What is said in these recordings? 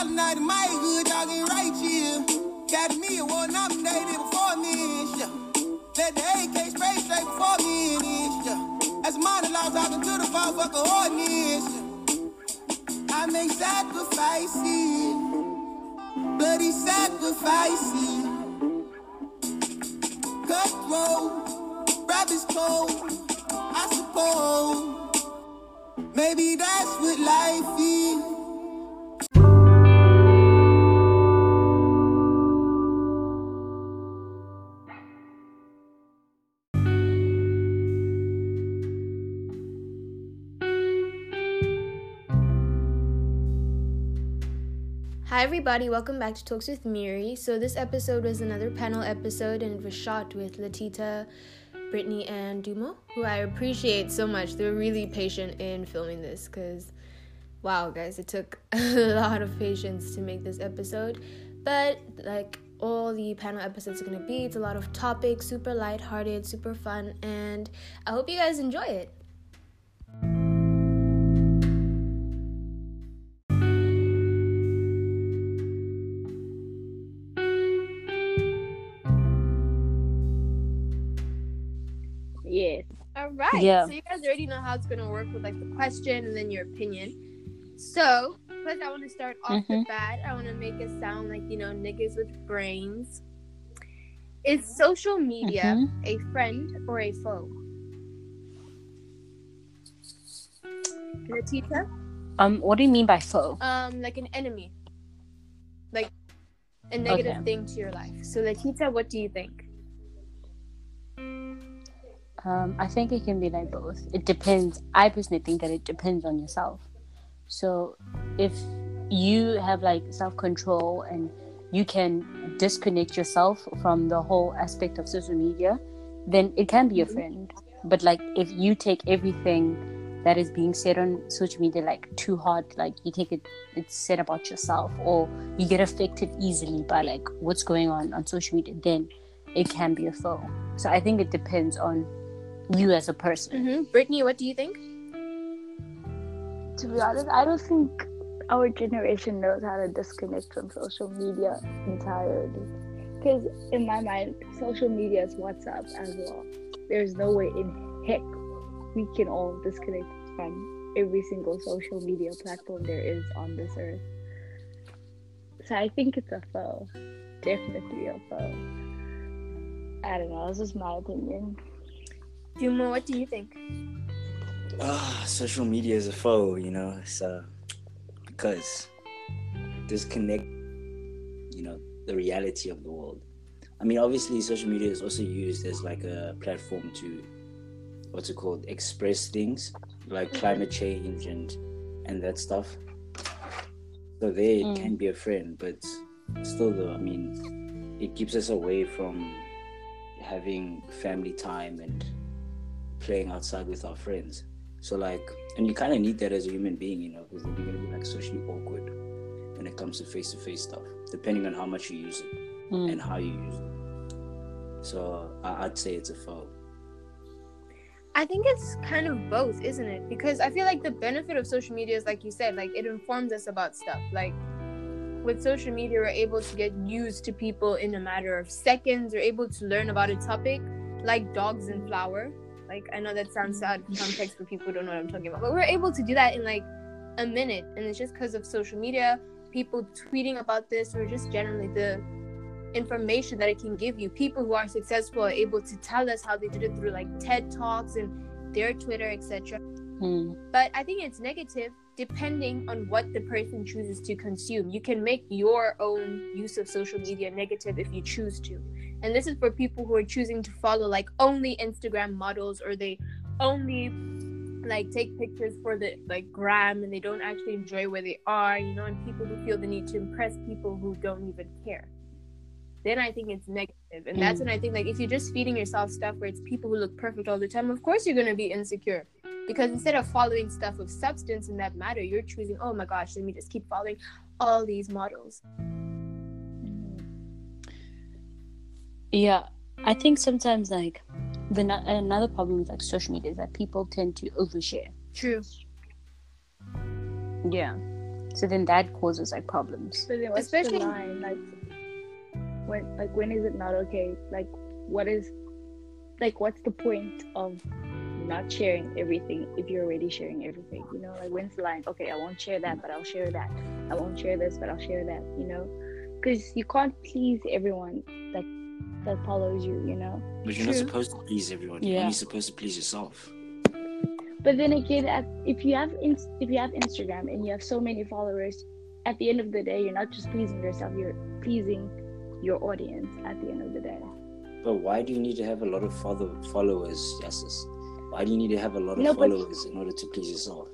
Night in my hood, dogging right here. Got me a one nominated before me shit. Let the AK spray straight before me shit. As a monologue talking to the motherfucker ordinance. I make sacrifices, bloody sacrifices. Cutthroat, rabbit's cold, I suppose. Maybe that's what life is. Hi, everybody, welcome back to Talks with Miri. So, this episode was another panel episode and it was shot with Latita, Brittany, and Dumo, who I appreciate so much. They were really patient in filming this because, wow, guys, it took a lot of patience to make this episode. But, like all the panel episodes are gonna be, it's a lot of topics, super lighthearted, super fun, and I hope you guys enjoy it. Right. Yeah. So you guys already know how it's gonna work with like the question and then your opinion. So first, I want to start off the Mhm. bat. I want to make it sound like you know niggas with brains. Is social media Mhm. a friend or a foe? Latita, Um, what do you mean by foe? um, like an enemy, like a negative Okay. thing to your life. So Latita, what do you think? Um, I think it can be like both. It depends. I personally think that it depends on yourself. So if you have like self control and you can disconnect yourself from the whole aspect of social media, then it can be a friend. But like if you take everything that is being said on social media like too hard, like you take it it's said about yourself or you get affected easily by like what's going on on social media, then it can be a foe. So I think it depends on you as a person. Mm-hmm. Brittany, what do you think? to be honest, I don't think our generation knows how to disconnect from social media entirely. Because in my mind, social media is WhatsApp as well. There's no way in heck we can all disconnect from every single social media platform there is on this earth. So I think it's a foe. Definitely a foe. I don't know, this is my opinion. Dumo, what do you think? Ah, social media is a foe, you know. It's uh, because disconnect, you know, the reality of the world. I mean, obviously, social media is also used as like a platform to, what's it called, express things like climate change and and that stuff. So there, it Mm. can be a friend, but still, though, I mean, it keeps us away from having family time and playing outside with our friends. So like, and you kind of need that as a human being, you know, because then you're gonna be like socially awkward when it comes to face to face stuff, depending on how much you use it Mm. and how you use it. So I- I'd say it's a foe. I think it's kind of both, isn't it? Because I feel like the benefit of social media is, like you said, like it informs us about stuff. Like with social media, we're able to get news to people in a matter of seconds. We're able to learn about a topic like dogs and flour. Like I know that sounds out of context for people who don't know what I'm talking about, but we're able to do that in like a minute, and it's just because of social media, people tweeting about this, or just generally the information that it can give you. People who are successful are able to tell us how they did it through like TED Talks and their Twitter, etc. Mm. But I think it's negative depending on what the person chooses to consume. You can make your own use of social media negative if you choose to. And this is for people who are choosing to follow like only Instagram models or they only like take pictures for the like gram and they don't actually enjoy where they are, you know, and people who feel the need to impress people who don't even care. Then I think it's negative. And that's Mm. when I think like if you're just feeding yourself stuff where it's people who look perfect all the time, of course you're gonna be insecure because instead of following stuff of substance in that matter you're choosing oh my gosh let me just keep following all these models Yeah, I think sometimes like the no- another problem with like social media is that people tend to overshare. true Yeah, So then that causes like problems. But then what's Especially- the line? Like when like when is it not okay? Like what is like what's the point of not sharing everything if you're already sharing everything? You know, like when's the line? Okay, I won't share that, but I'll share that. I won't share this, but I'll share that. You know, because you can't please everyone that that follows you. You know. But you're not supposed to please everyone. You're only supposed to please yourself. But then again, if you have if you have Instagram and you have so many followers, at the end of the day, you're not just pleasing yourself; you're pleasing your audience. At the end of the day, But why do you need to have a lot of follow- followers, Yasis? Why do you need to have a lot of No, but- followers in order to please yourself?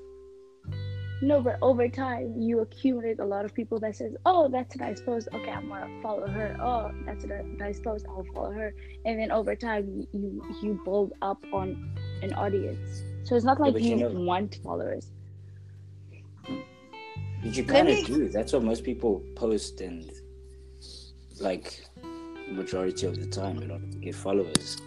No. But over time, you accumulate a lot of people that says, "Oh, that's a nice post. Okay, I'm gonna follow her. Oh, that's a nice post. I'll follow her." And then over time, you you, you build up on an audience. So it's not like but you you know- want followers. But you kind of do. That's what most people post and like majority of the time in order to get followers.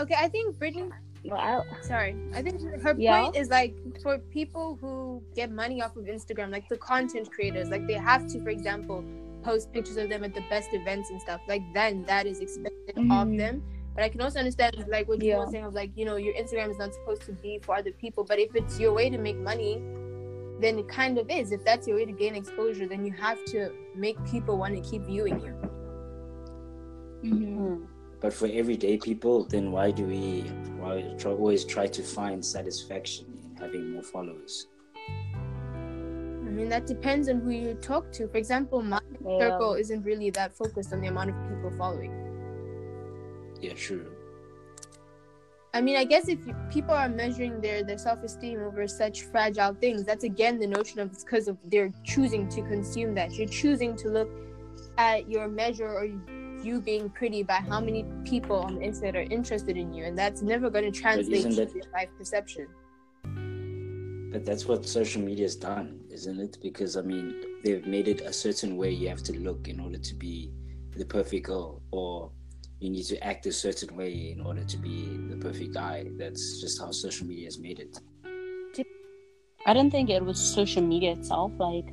Okay, I think Brittany. Well, I, Sorry, I think her Yeah. point is like for people who get money off of Instagram, like the content creators, like they have to, for example, post pictures of them at the best events and stuff. Like then that is expected of Mhm. them. But I can also understand like what you Yeah. were saying of like you know your Instagram is not supposed to be for other people, but if it's your way to make money, then it kind of is. If that's your way to gain exposure, then you have to make people want to keep viewing you. Mhm. But for everyday people, then why do we why try, always try to find satisfaction in having more followers? I mean that depends on who you talk to. For example, my Yeah. circle isn't really that focused on the amount of people following. Yeah, true. I mean, I guess if you, people are measuring their, their self esteem over such fragile things, that's again the notion of it's because of they're choosing to consume that. You're choosing to look at your measure or you being pretty by how many people on the internet are interested in you, and that's never going to translate isn't to that- your life perception. But that's what social media's done, isn't it? Because I mean, they've made it a certain way you have to look in order to be the perfect girl, or you need to act a certain way in order to be the perfect guy. That's just how social media has made it. I don't think it was social media itself. Like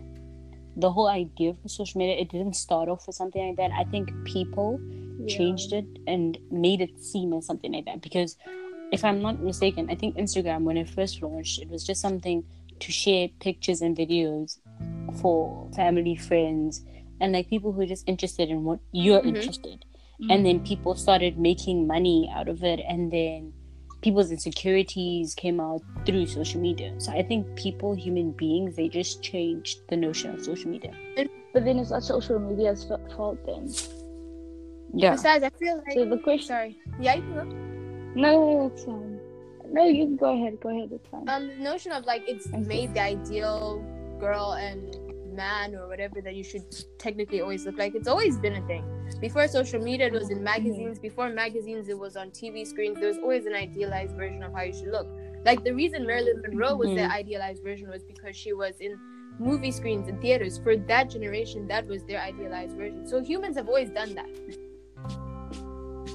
the whole idea of social media, it didn't start off with something like that. I think people Yeah. changed it and made it seem as something like that. Because if I'm not mistaken, I think Instagram, when it first launched, it was just something to share pictures and videos for family, friends, and like people who are just interested in what you're Mhm. interested. And then people started making money out of it, and then people's insecurities came out through social media. So I think people, human beings, they just changed the notion of social media. But then it's not social media's fault then. Yeah. Besides, I feel like. So the question. Sorry. Yeah, you can go. No, no, it's fine. No, you can go ahead. Go ahead. It's fine. um the notion of like it's Okay. made the ideal girl and man or whatever that you should technically always look like. It's always been a thing. Before social media it was in magazines. Before magazines it was on tv screens. There was always an idealized version of how you should look. Like the reason marilyn monroe was the Mhm. idealized version was because she was in movie screens and theaters. For that generation that was their idealized version. So humans have always done that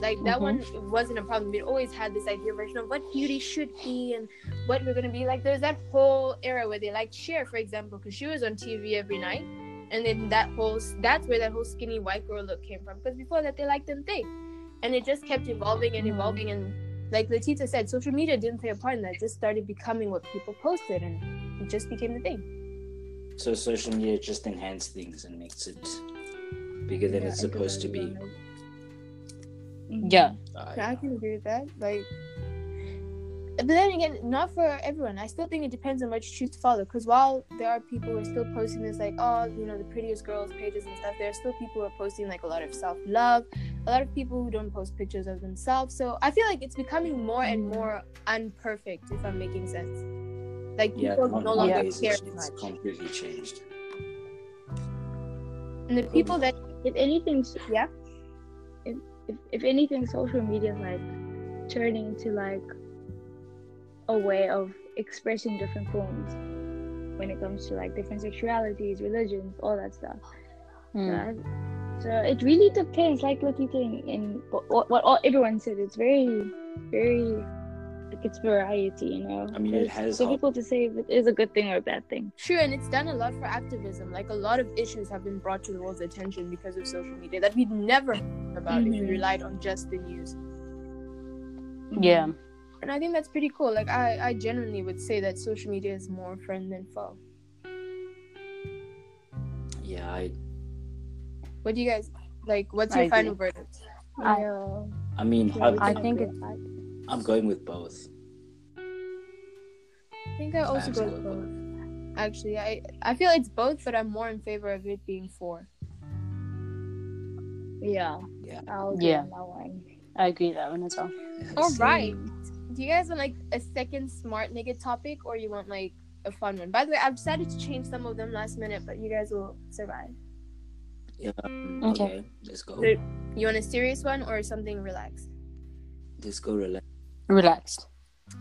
like that Mhm. one wasn't a problem. We always had this idea version of what beauty should be and what we're gonna be like. There's that whole era where they liked Cher, for example, because she was on TV every night, and then that whole that's where that whole skinny white girl look came from. Because before that, they liked them thick, and it just kept evolving and evolving. And like Letita said, social media didn't play a part in that. It just started becoming what people posted, and it just became the thing. So social media just enhances things and makes it bigger than Yeah, it's supposed to be. Mhm. Yeah. Uh, Yeah, I can agree with that. Like, but then again, not for everyone. I still think it depends on what you choose to follow. Because while there are people who are still posting this, like, oh, you know, the prettiest girls pages and stuff, there are still people who are posting like a lot of self love. A lot of people who don't post pictures of themselves. So I feel like it's becoming more and more unperfect. If I'm making sense. Like yeah, people no longer nowadays, care it's, as it's much. completely changed. And the people that If anything, Yeah. If, if if anything, social media is like turning into like a way of expressing different forms when it comes to like different sexualities, religions, all that stuff. Hmm. So, so it really depends, like looking think, what, what, what everyone said. It's very, very like it's variety, you know. I mean, it it's has helped. difficult to say if it is a good thing or a bad thing. True, and it's done a lot for activism. Like a lot of issues have been brought to the world's attention because of social media that we'd never heard about if we Mhm. relied on just the news. Yeah. And I think that's pretty cool. Like I, I genuinely would say that social media is more friend than foe. Yeah, I What do you guys like? What's I your final agree. verdict? I- Yeah. I mean, Yeah, I, I think agree it- on that. I'm going with both. I think I also go with to go both. Actually, I I feel it's both, but I'm more in favor of it being four. Yeah. Yeah. I'll agree Yeah. on that one. I agree with that one as well. All Same. right. Do you guys want like a second smart nigga topic, or you want like a fun one? By the way, I've decided to change some of them last minute, but you guys will survive. Yeah. Okay. Okay. Let's go. So- You want a serious one or something relaxed? Let's go relax. Relaxed.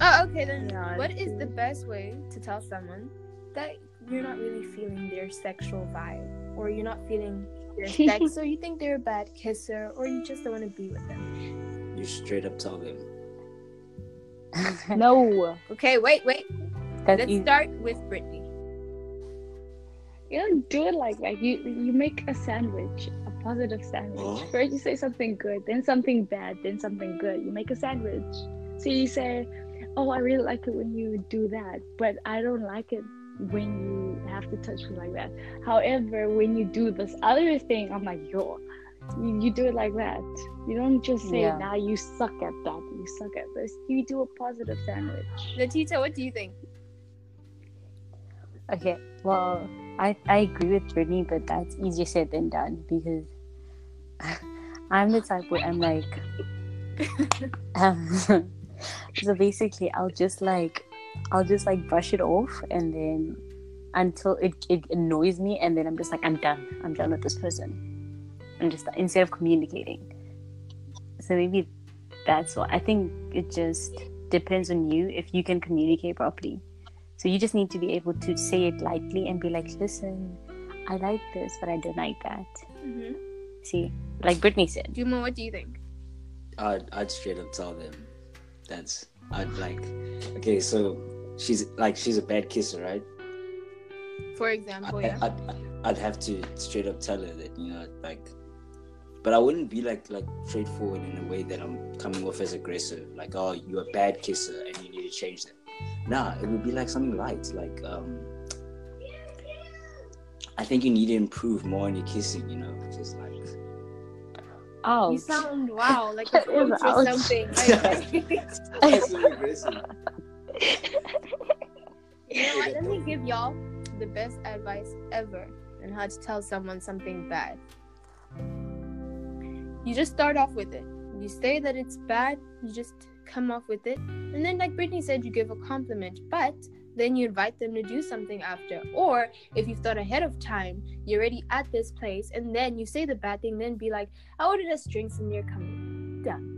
Oh, okay then. Yeah, what it's is the best way to tell someone that you're not really feeling their sexual vibe, or you're not feeling their sex, or you think they're a bad kisser, or you just don't want to be with them? You straight up tell them. No. Okay, wait, wait. That's Let's easy. start with Brittany. You don't do it like that. You you make a sandwich, a positive sandwich. Oh. First you say something good, then something bad, then something good. You make a sandwich. So you say, "Oh, I really like it when you do that, but I don't like it when you have to touch me like that." However, when you do this other thing, I'm like, "Yo." You, you do it like that. You don't just say, Yeah. "Nah, you suck at that. You suck at this." You do a positive sandwich. Latita, what do you think? Okay, well, I, I agree with Brittany, but that's easier said than done because I'm the type where I'm like, um, so basically, I'll just like, I'll just like brush it off and then until it, it annoys me, and then I'm just like, I'm done. I'm done with this person. I'm just instead of communicating. So maybe that's what I think it just depends on you if you can communicate properly. So you just need to be able to say it lightly and be like, listen, I like this, but I don't like that. Mm-hmm. See, like Brittany said. Juma, what do you think? I'd, I'd straight up tell them. That's I'd like. Okay, so she's like she's a bad kisser, right? For example, yeah. I'd, I'd have to straight up tell her that you know like. But I wouldn't be like like straightforward in a way that I'm coming off as aggressive, like oh you're a bad kisser and you need to change that. Nah, it would be like something light, like um. I think you need to improve more in your kissing, you know, because like Oh, You sound wow, like a That coach is or ouch. something. Like, passive aggressive. you know what? Let me give y'all the best advice ever on how to tell someone something bad. You just start off with it. You say that it's bad, you just come off with it. And then, like Brittany said, you give a compliment, but then you invite them to do something after. Or if you've thought ahead of time, you're already at this place, and then you say the bad thing, then be like, I ordered us drinks and you're coming. Done.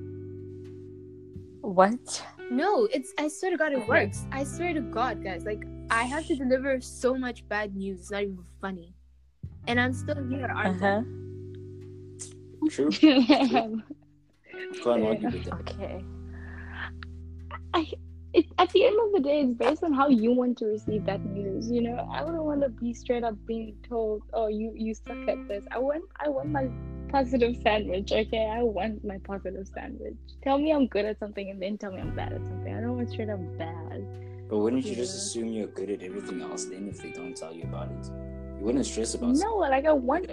what? No, it's I swear to God it works. I swear to God, guys. Like I have to deliver so much bad news. It's not even funny. And I'm still here, aren't huh. True. Can't argue with that. Okay. I it, at the end of the day, it's based on how you want to receive that news. You know, I wouldn't want to be straight up being told, "Oh, you you suck at this." I want I want my positive sandwich. Okay, I want my positive sandwich. Tell me I'm good at something, and then tell me I'm bad at something. I don't want straight up bad. But wouldn't you just assume you're good at everything else then if they don't tell you about it? You wouldn't stress about it. No, like I want.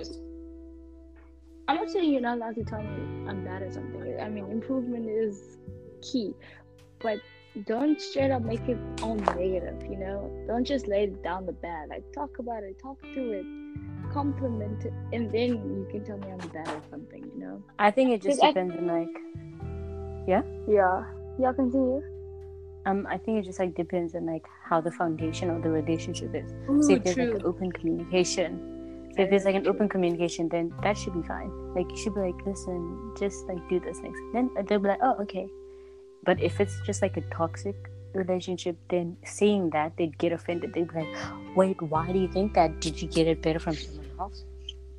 I'm not saying you're not allowed to tell me I'm bad at something. I mean, improvement is key, but don't straight up make it all negative. You know, don't just lay it down the bad. Like talk about it, talk through it, compliment it, and then you can tell me I'm bad or something. You know? I think it just Because I- depends on like Yeah. Yeah. Yeah, continue. um I think it just like depends on like how the foundation of the relationship is. Ooh, so if there's like true. an open communication, so if there's like an open communication, then that should be fine. Like you should be like, listen, just like do this next. Then they'll be like, oh okay. But if it's just like a toxic relationship, then saying that they'd get offended. They'd be like, wait, why do you think that? Did you get it better from someone else?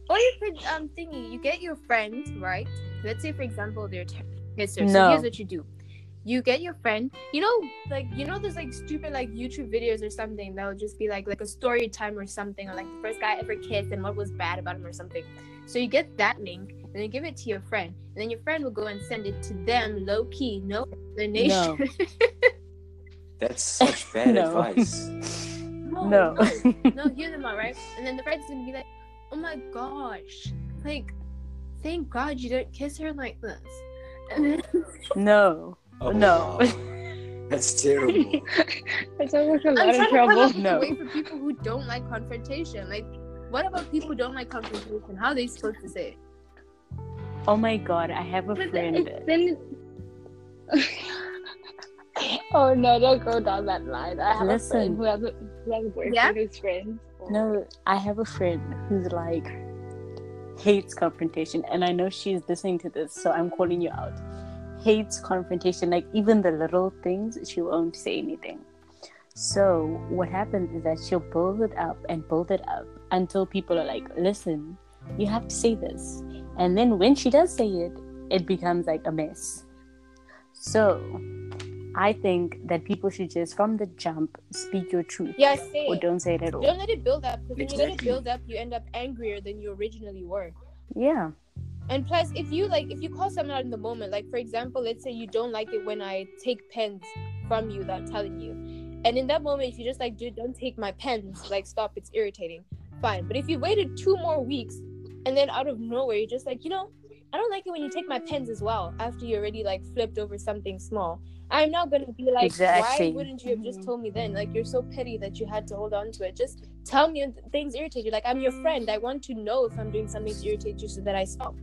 Or you could um thingy, you get your friends right? Let's say for example they're ter- kissers. So here's what you do. you get your friend you know like you know there's like stupid like youtube videos or something that'll just be like like a story time or something or like the first guy I ever kissed and what was bad about him or something so you get that link and then give it to your friend and then your friend will go and send it to them low key no explanation No. That's such bad No. advice. no No. no, no hear them out right and then the friend's gonna be like oh my gosh like thank god you didn't kiss her like this and then no. Oh, No. wow. That's terrible. That sounds like a I'm lot of trying trouble. to find No. a way for people who don't like confrontation. Like, what about people who don't like confrontation? How are they supposed to say it? Oh my god, I have a But friend. it- then oh no, don't go down that line. I have a friend who has a, who has a boyfriend Yeah? who's friends. No, I have a friend who's like hates confrontation, and I know she's listening to this, so I'm calling you out. Hates confrontation, like even the little things, she won't say anything. So what happens is that she'll build it up and build it up until people are like, "Listen, you have to say this," and then when she does say it, it becomes like a mess. So I think that people should just from the jump speak your truth Yeah, say or don't say it at all. Don't let it build up because when you let it build up, you end up angrier than you originally were. Yeah. And plus, if you like, if you call someone out in the moment, like for example, let's say you don't like it when I take pens from you without telling you, and in that moment, if you just like, dude, don't take my pens, like stop, it's irritating. Fine, but if you waited two more weeks, and then out of nowhere, you're just like, you know, I don't like it when you take my pens as well. After you already like flipped over something small, I'm now gonna be like, Exactly. why wouldn't you have just told me then? Like you're so petty that you had to hold on to it. Just tell me when things irritate you. Like I'm your friend. I want to know if I'm doing something to irritate you so that I stop.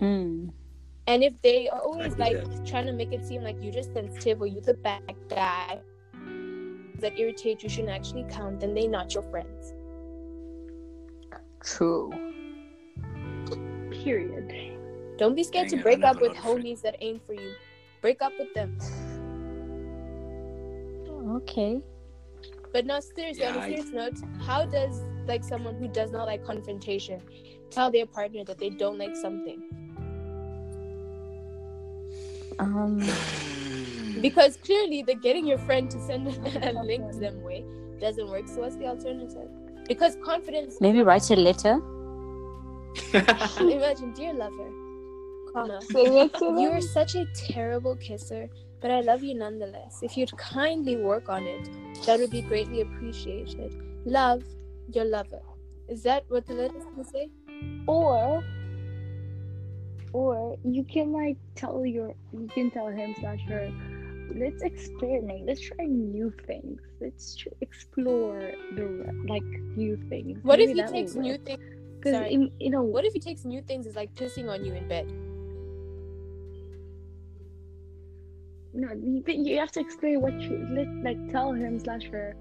Mm. And if they are always like that. trying to make it seem like you're just sensitive or you're the bad guy that irritate you shouldn't actually count, then they're not your friends. True. Period. Don't be scared Dang to it, break up with got a homies that ain't for you. Break up with them. Okay. But no, seriously, on Yeah, a I- serious note, how does like someone who does not like confrontation tell their partner that they don't like something? Um. Because clearly the getting your friend to send a link to them way doesn't work. So what's the alternative? Because confidence Maybe write a letter. imagine, dear lover, comma, Sing it to You them. are such a terrible kisser, but I love you nonetheless. If you'd kindly work on it, that would be greatly appreciated. Love, your lover. Is that what the letter's gonna say? Or or you can like tell your you can tell him slash her let's experiment let's try new things let's tr- explore the like new things What if he takes new things things? 'Cause sorry. in, you know What if he takes new things is like pissing on you in bed? no you, you have to explain what you let like tell him slash her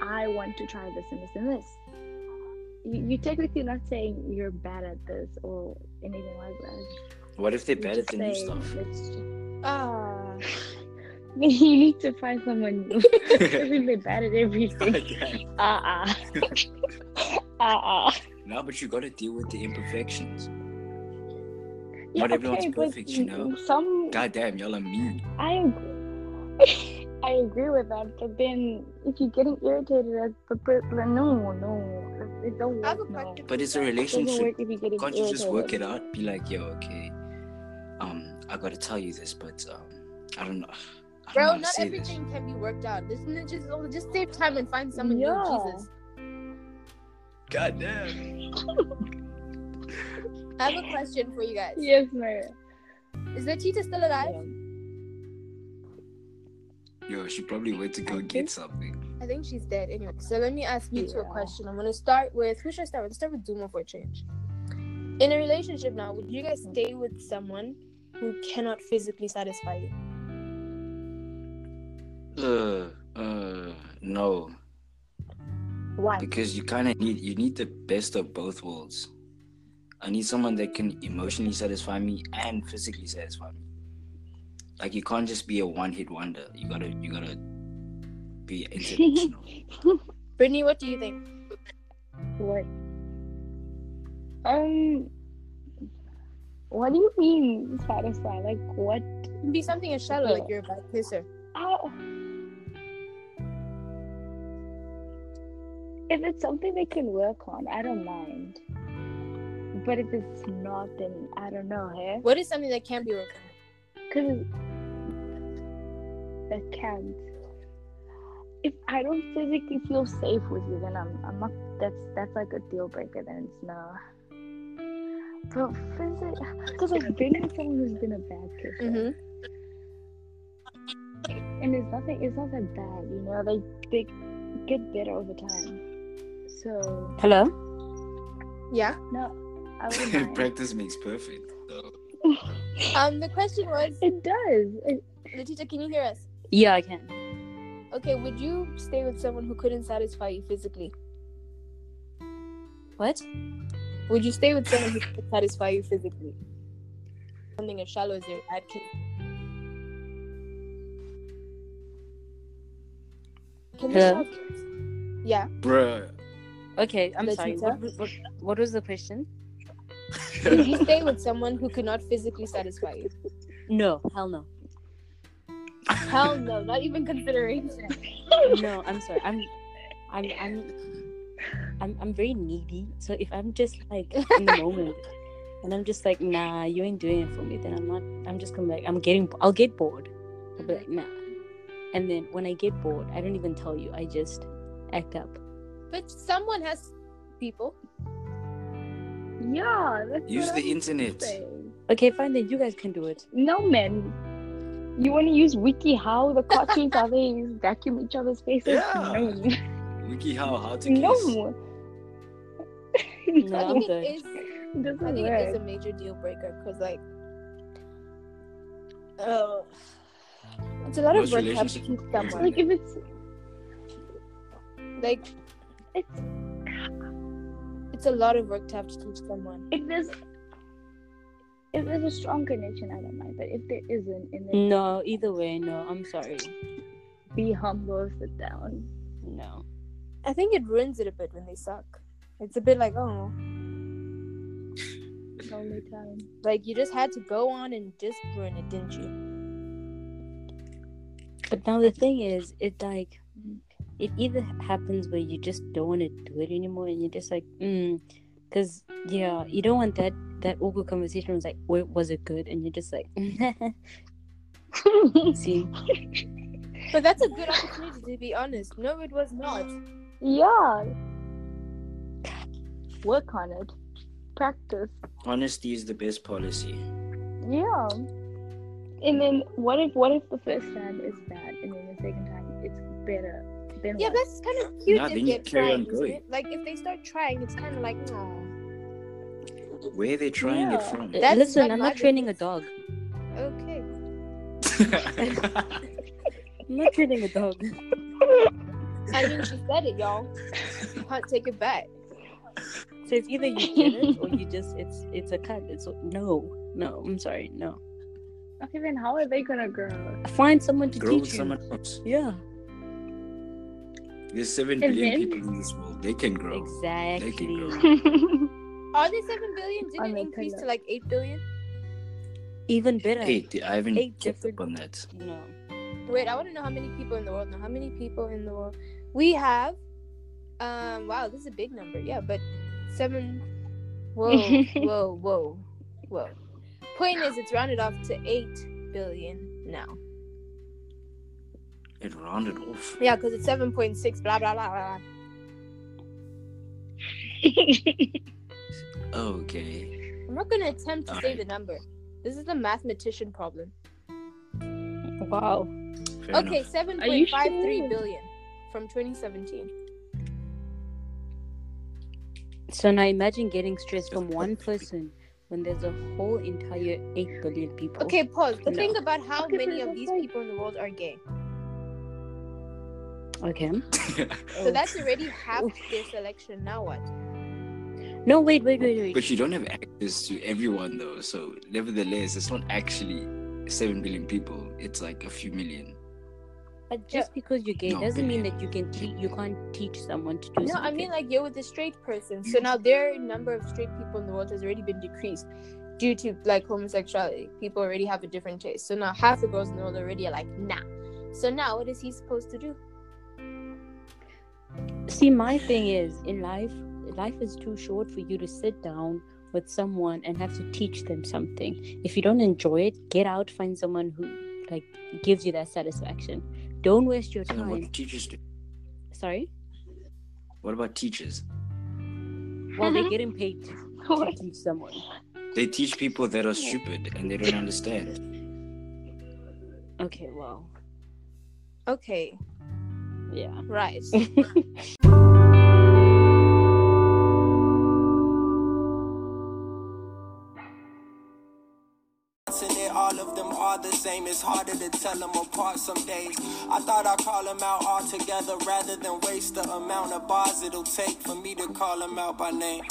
i want to try this and this and this you, you technically not saying you're bad at this or anything like that what if they're bad at the new stuff? "Let's Ah, you need to find someone new. Everybody bad at everything. Okay. Uh uh. uh uh. no, but you gotta deal with the imperfections. Yeah, Not everyone's okay, but perfect, you know? Some God damn, y'all are mean. I agree. I agree with that, but then if you're getting irritated at the person, no, no, it don't work. No. But it's a It doesn't relationship. work if you're getting Can't you just work it out? Be like, yo, okay. Um, I gotta tell you this, but um, I don't know. I bro, not say this. everything can be worked out. This just oh, just save time and find someone Yeah. new. Jesus. God damn. I have a question for you guys. Yes, Mary. Is the cheetah still alive? Yo, she probably went to go get something. I think she's dead anyway. So let me ask you two a question. I'm gonna start with who should I start with? Let's start with Dumo for a change. In a relationship now, would you guys stay with someone who cannot physically satisfy you? Uh, uh, no, Why? because you kind of need you need the best of both worlds. I need someone that can emotionally satisfy me and physically satisfy me. Like you can't just be a one-hit wonder. You gotta you gotta be international. Brittany, what do you think? What? Um, What do you mean satisfy? Like what? It can be something as shallow, like you're a bad kisser. Oh. If it's something they can work on, I don't mind. But if it's not, then I don't know, hey? What is something that can be worked on? Because that can't. If I don't physically feel safe with you, then I'm I'm not. That's that's like a deal breaker. Then it's no. But physical, because I've been with someone who's been a bad kisser, Mm-hmm. and it's nothing. It's not that bad, you know. They they get better over time. So Hello? Yeah. no, I wouldn't. Practice makes perfect. though. Um, the question was, It does. It, Letitia, can you hear us? Yeah, I can. Okay, would you stay with someone who couldn't satisfy you physically? What? Would you stay with someone who couldn't satisfy you physically? Something as shallow as your bad kiss. Can you Hello? Yeah. Bruh. Okay, I'm The sorry. What, what, what was the question? Would you stay with someone who could not physically satisfy you? No, hell no. Hell no, not even consideration. No, I'm sorry. I'm, I'm, I'm, I'm, I'm very needy. So if I'm just like in the moment, and I'm just like, nah, you ain't doing it for me, then I'm not. I'm just gonna like, I'm getting. I'll get bored. I'll be like, nah. And then when I get bored, I don't even tell you. I just act up. But someone has people. yeah. That's Use the I'm internet. saying. Okay, fine. Then you guys can do it. No, man. You want to use WikiHow? The cartoons are they vacuum each other's faces? Yeah. No. Wiki how how to kiss. No. No, I think it is. Doesn't I think it is a major deal breaker because, like, oh, it's a lot Most of work to have to keep someone. Like if it's Like, it's it's a lot of work to have to teach someone. if there's if there's a strong connection, I don't mind. But if there isn't, and then No, either way, no. I'm sorry. be humble, sit down. No. I think it ruins it a bit when they suck. It's a bit like, oh, Lonely time. like you just had to go on and just ruin it, didn't you? But now the thing is, it like mm-hmm. It either happens where you just don't want to do it anymore, and you're just like, mm, because yeah, you don't want that that awkward conversation was like, "Wait, was it good? And you're just like, see, But that's a good opportunity to be honest. No, it was not. yeah. Work on it. Practice. Honesty is the best policy. Yeah. And then what if what if the first time is bad and then the second time it's better? Then Yeah, what? that's kind of cute Nah, if they're carry trying, on going. Like if they start trying, it's kind of like, oh, Where they trying it from? That's listen, I'm not training a dog. okay. I'm not training a dog. I mean, she said it, y'all. Can't take it back. So it's either you get it or you just it's it's a cut. It's no, no. I'm sorry, no. Okay, then how are they gonna grow? Find someone to Grow with teach you. someone else. Yeah, There's seven And billion people in this world. They can grow. exactly. They can grow. Are they seven billion? Did it the increase to like eight billion? Even better. Eight. I haven't Eight kept different- up on that. No. Wait, I want to know how many people in the world now. How many people in the world? We have. Um. Wow, this is a big number. Yeah, but seven. Whoa, whoa, whoa, whoa. Point is, it's rounded off to eight billion now. It rounded off. Yeah, because it's seven point six. Blah blah blah blah. Okay. I'm not gonna attempt to say Alright. the number. This is a mathematician problem. Wow. Fair Okay, enough. seven Are you point five three sure? billion from 2017. So now imagine getting stressed from one person when there's a whole entire eight billion people. Okay, pause. But No. think about how many of these people in the world are gay. Okay. So oh. that's already half their selection. Now what? No, wait, wait, wait, wait. but you don't have access to everyone though. So nevertheless, it's not actually seven billion people. It's like a few million. But just because you're gay No, doesn't mean that you can te- you can't teach someone to do No, something. I mean like you're with a straight person. So now their number of straight people in the world has already been decreased. due to like homosexuality. People already have a different taste. So now half the girls in the world already are like, nah. So now what is he supposed to do? See, my thing is in life, life is too short for you to sit down with someone and have to teach them something. If you don't enjoy it, get out, find someone who like gives you that satisfaction. Don't waste your And then what time. teachers do? Sorry? What about teachers? Well, they're mm-hmm. getting paid to teach someone. They teach people that are stupid and they don't understand. Okay, well, Okay, yeah. right. All of them are the same. It's harder to tell them apart some days. I thought I'd call them out all together rather than waste the amount of bars it'll take for me to call them out by name.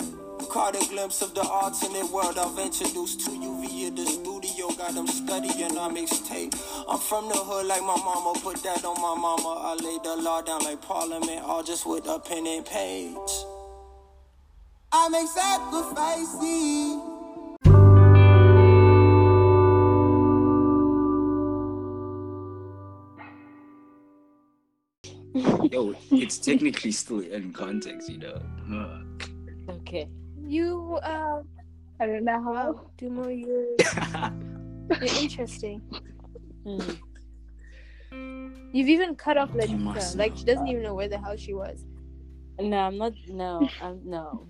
Caught a glimpse of the alternate world I've introduced to you via the studio. Got them studying on mixtape. I'm from the hood like my mama, put that on my mama. I laid the law down like Parliament, all just with a pen and page. I make sacrifices. Yo, it's technically still in context, you know. Okay. You uh I don't know how. wow, Dumo, you're you're interesting. Mm. You've even cut off You Ladika. Like she doesn't even know where the hell she was. No, I'm not. No, I'm no.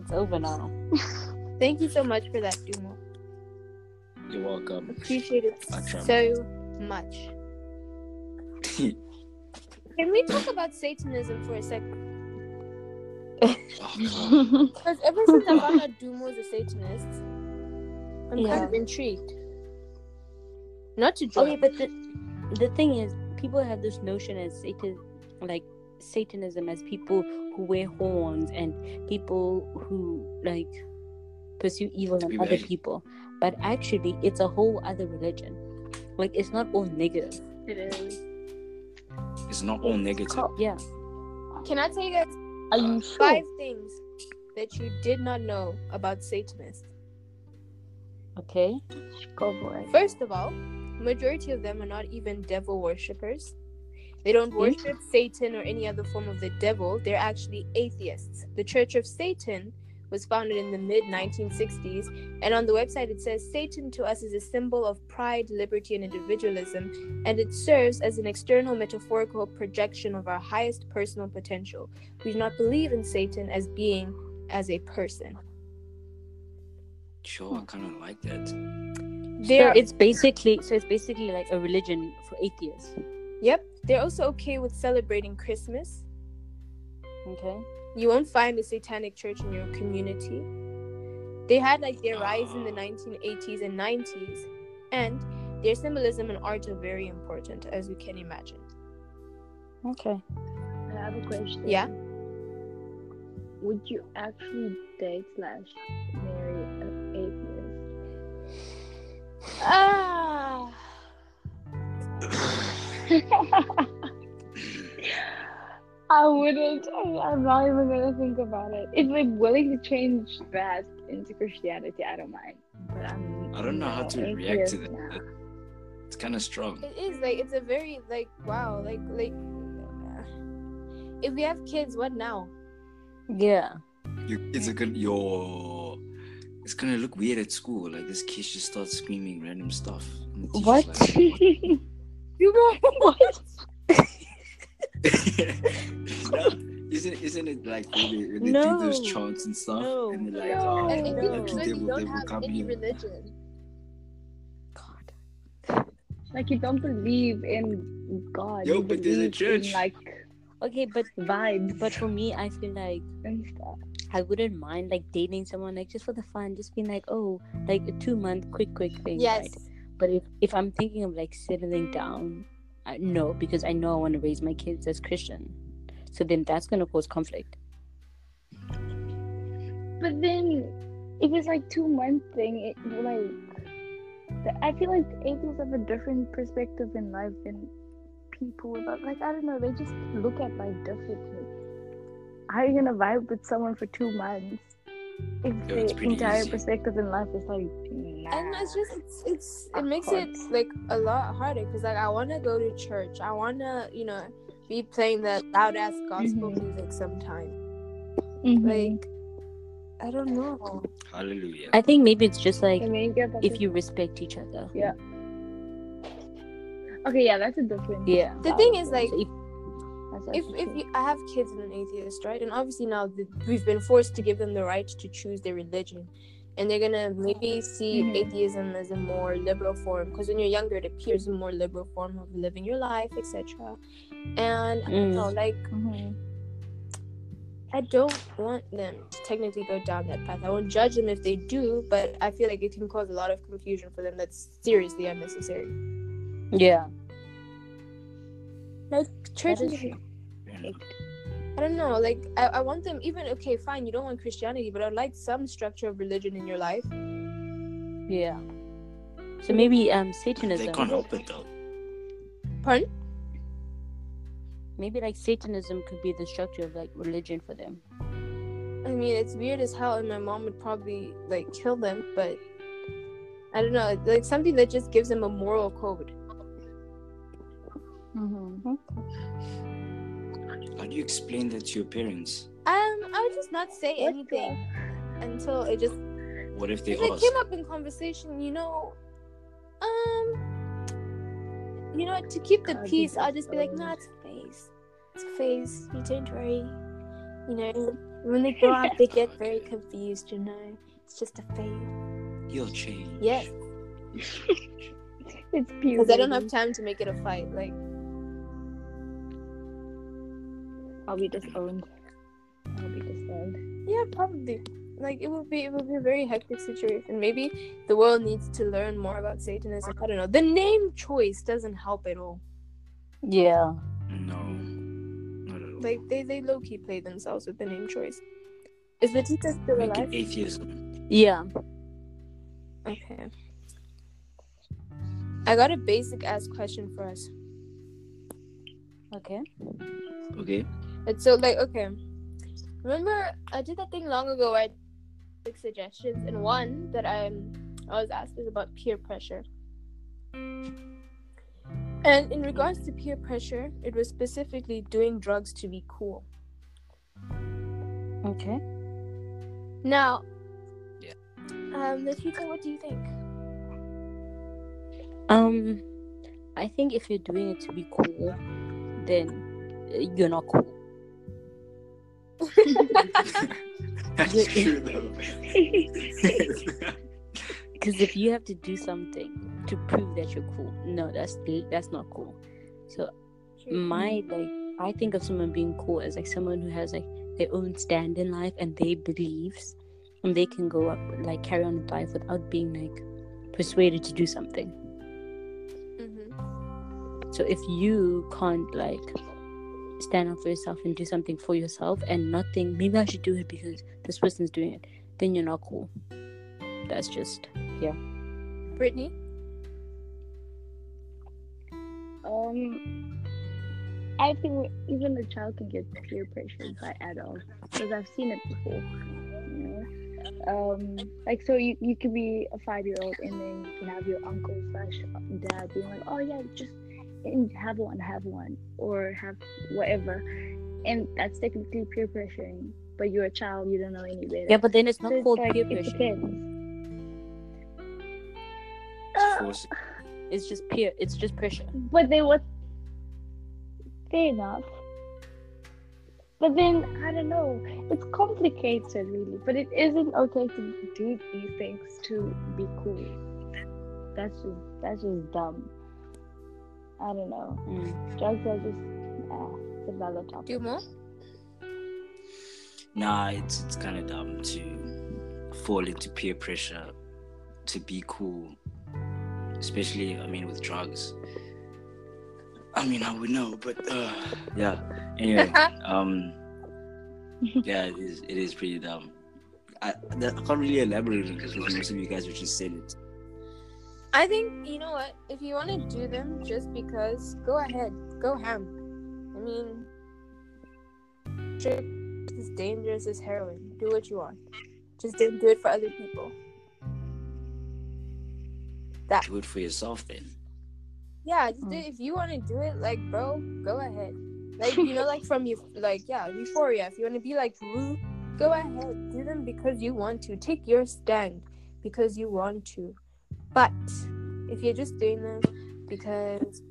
It's over now. Thank you so much for that, Dumo. You're welcome. Appreciate it so much. Can we talk about Satanism for a second? Oh, Because ever since I found out Dumo's a Satanist, I'm Yeah. kind of intrigued. Not to join. Okay, but the the thing is, people have this notion as Satan, like Satanism, as people who wear horns and people who like pursue evil in other actually- people. But actually, it's a whole other religion. Like it's not all negative. it is. It's not all negative. Yeah. Can I tell you guys Are you sure? five things that you did not know about Satanists? Okay. Go for it. First of all, majority of them are not even devil worshippers. They don't Hmm? worship Satan or any other form of the devil. They're actually atheists. The Church of Satan was founded in the mid 1960s, and on the website it says Satan to us is a symbol of pride, liberty, and individualism, and it serves as an external metaphorical projection of our highest personal potential. We do not believe in Satan as being as a person. Sure, I kind of like that. They so are, it's basically so it's basically like a religion for atheists. yep, they're also okay with celebrating Christmas. Okay. You won't find a satanic church in your community. They had like their rise in the 1980s and 90s, and their symbolism and art are very important, as you can imagine. Okay. I have a question. Yeah. Would you actually date slash Ah, I wouldn't. I- I'm not even gonna think about it. If I'm willing to change that into Christianity, I don't mind. But I'm. I don't know how to react to that. nah. It's kind of strong. it is like it's a very like wow, like like. If we have kids, what now? Yeah. Your kids are gonna your. It's gonna look weird at school. Like this kid just starts screaming random stuff. and the What? like, You know what? no, isn't isn't it like when they, when they do those chants and stuff? No. And they're like, No. oh, And if No. you let the really devil, don't devil have come any here. religion, God. like you don't believe in God. Yo, you but there's a believe in, church. like Okay, but vibes but for me, I feel like and stuff. I wouldn't mind like dating someone like just for the fun, just being like, oh, like a two month quick quick thing. yes. Right? But if if I'm thinking of like settling down, I, no, because I know I want to raise my kids as Christian. So then that's gonna cause conflict. But then, if it's like two month thing, it like the- I feel like atheists have a different perspective in life than people without. Like I don't know, they just look at life differently. How are you gonna vibe with someone for two months? if Yo, the entire easy. perspective in life is like, nah. and it's just it's it's it Of makes it like a lot harder because like I want to go to church. I want to you know be playing that loud ass gospel Mhm. music sometime. Mhm. Like I don't know. Hallelujah. I think maybe it's just like And then you get back if you respect each other. Yeah. Okay, yeah, that's a different. Yeah. The thing is like So if, That's if if you, I have kids and an atheist, right? And obviously now the, we've been forced to give them the right to choose their religion, and they're gonna maybe see Mhm. atheism as a more liberal form because when you're younger, it appears a more liberal form of living your life, etc. And I don't Mm. know, like Mhm. I don't want them to technically go down that path. I won't judge them if they do, but I feel like it can cause a lot of confusion for them that's seriously unnecessary. yeah. Like church That is is true. I don't know. Like I, I want them even okay, fine, you don't want Christianity, but I'd like some structure of religion in your life. Yeah. So maybe um Satanism. They Satanism. can't help it though. Pardon? Maybe like Satanism could be the structure of like religion for them. I mean, it's weird as hell, and my mom would probably like kill them, but I don't know, like something that just gives them a moral code. Mhm. How do you explain that to your parents? Um, I would just not say What anything until it just What if they if it came up in conversation, you know, um, you know, to keep the God, peace, I'll just be like, "No, nah, it's a phase. It's a phase. You don't worry. You know, when they grow up, they get very confused. You know, it's just a phase. You'll change. Yes, It's beautiful. because I don't have time to make it a fight. Like, I'll be disowned. I'll be disowned. yeah, probably. Like it would be, it would be a very hectic situation. Maybe the world needs to learn more about Satanism. I don't know. The name choice doesn't help at all. Yeah. No. Not at all. Like they, they low key play themselves with the name choice. Is Letitia still Make alive? it atheism. Yeah. Okay. I got a basic ass question for us. Okay. Okay. It's so like okay. Remember I did that thing long ago where I took suggestions and one that I'm I was asked is about peer pressure. And in regards to peer pressure, it was specifically doing drugs to be cool. Okay. Now, Yeah. Um, Letitia, what do you think? Um, I think if you're doing it to be cool, then uh, you're not cool. That's true though. Because if you have to do something to prove that you're cool, no, that's that's not cool. So my like, I think of someone being cool as like someone who has like their own stand in life and their beliefs, and they can go up like carry on with life without being like persuaded to do something. Mhm. So if you can't like stand up for yourself and do something for yourself and not think maybe I should do it because this person's doing it, then you're not cool. That's just yeah. Brittany? Um, I think even a child can get peer pressured by adults because I've seen it before. You know? Um, like so you you could be a five year old and then you can have your uncle slash dad being like, oh yeah, just and have one, have one, or have whatever, and that's technically peer pressuring. But you're a child, you don't know any better. yeah, but then it's not So it's called like, peer it pressure. It's uh, forcing. It's just peer. It's just pressure. But they what? Fair enough. But then I don't know. It's complicated, really. But it isn't okay to do these things to be cool. That's just that's just dumb. I don't know. Mm. Drugs are just uh, it's another topic. Dumo? Nah, it's it's kind of dumb to fall into peer pressure to be cool, especially I mean with drugs. I mean, I would know, but uh, yeah. Anyway, um, yeah, it is it is pretty dumb. I, I can't really elaborate on it because most of you guys have just said it. I think you know what. If you want to do them just because, go ahead, go ham. I mean, trip as dangerous as heroin. Do what you want. Just don't do it for other people. That Do it for yourself then. yeah, just do mm. it. if you want to do it, like bro, go ahead. Like you know, like from you, like yeah, Euphoria. If you want to be like Rue, go ahead. Do them because you want to. Take your stand because you want to. But if you're just doing them because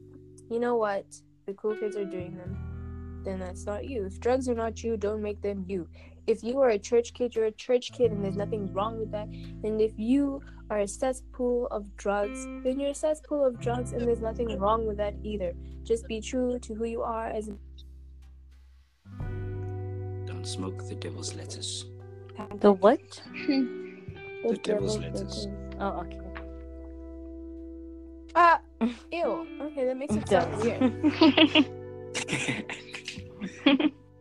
you know what the cool kids are doing them, then that's not you. If drugs are not you, don't make them you. If you are a church kid, you're a church kid, and there's nothing wrong with that. And if you are a cesspool of drugs, then you're a cesspool of drugs, and there's nothing wrong with that either. Just be true to who you are as Don't smoke the devil's lettuce. The what? The devil's lettuce. Oh, okay. Ah, ew. Okay, that makes it sound weird.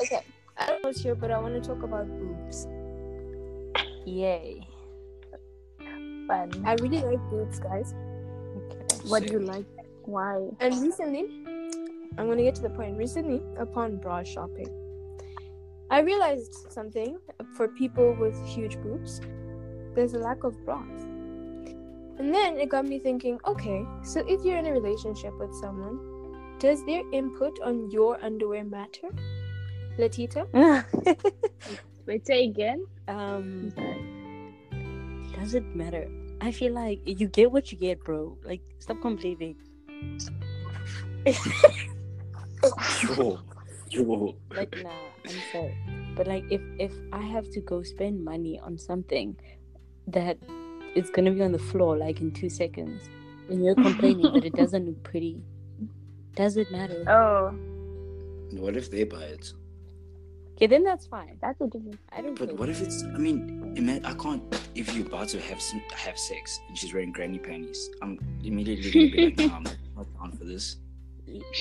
Okay, I don't know here, but I want to talk about boobs. Yay. Fun. I really like boobs, guys. Okay. What do you like? Why? And recently, I'm gonna get to the point. Recently, upon bra shopping, I realized something for people with huge boobs. There's a lack of bras. And then it got me thinking, okay, so if you're in a relationship with someone, does their input on your underwear matter? Latita? Wait, say again. um, does it matter? I feel like you get what you get, bro. Like, stop complaining. Yo, yo. Like, nah, I'm sorry. But like, if if I have to go spend money on something that is gonna be on the floor like in two seconds, and you're complaining that it doesn't look pretty, does it matter? Oh, What if they buy it? Okay, then that's fine. that's a different. I don't. But what if it's? I mean, ima- I can't. If you're about to have some, have sex and she's wearing granny panties, I'm immediately gonna be like, nah, I'm not down for this.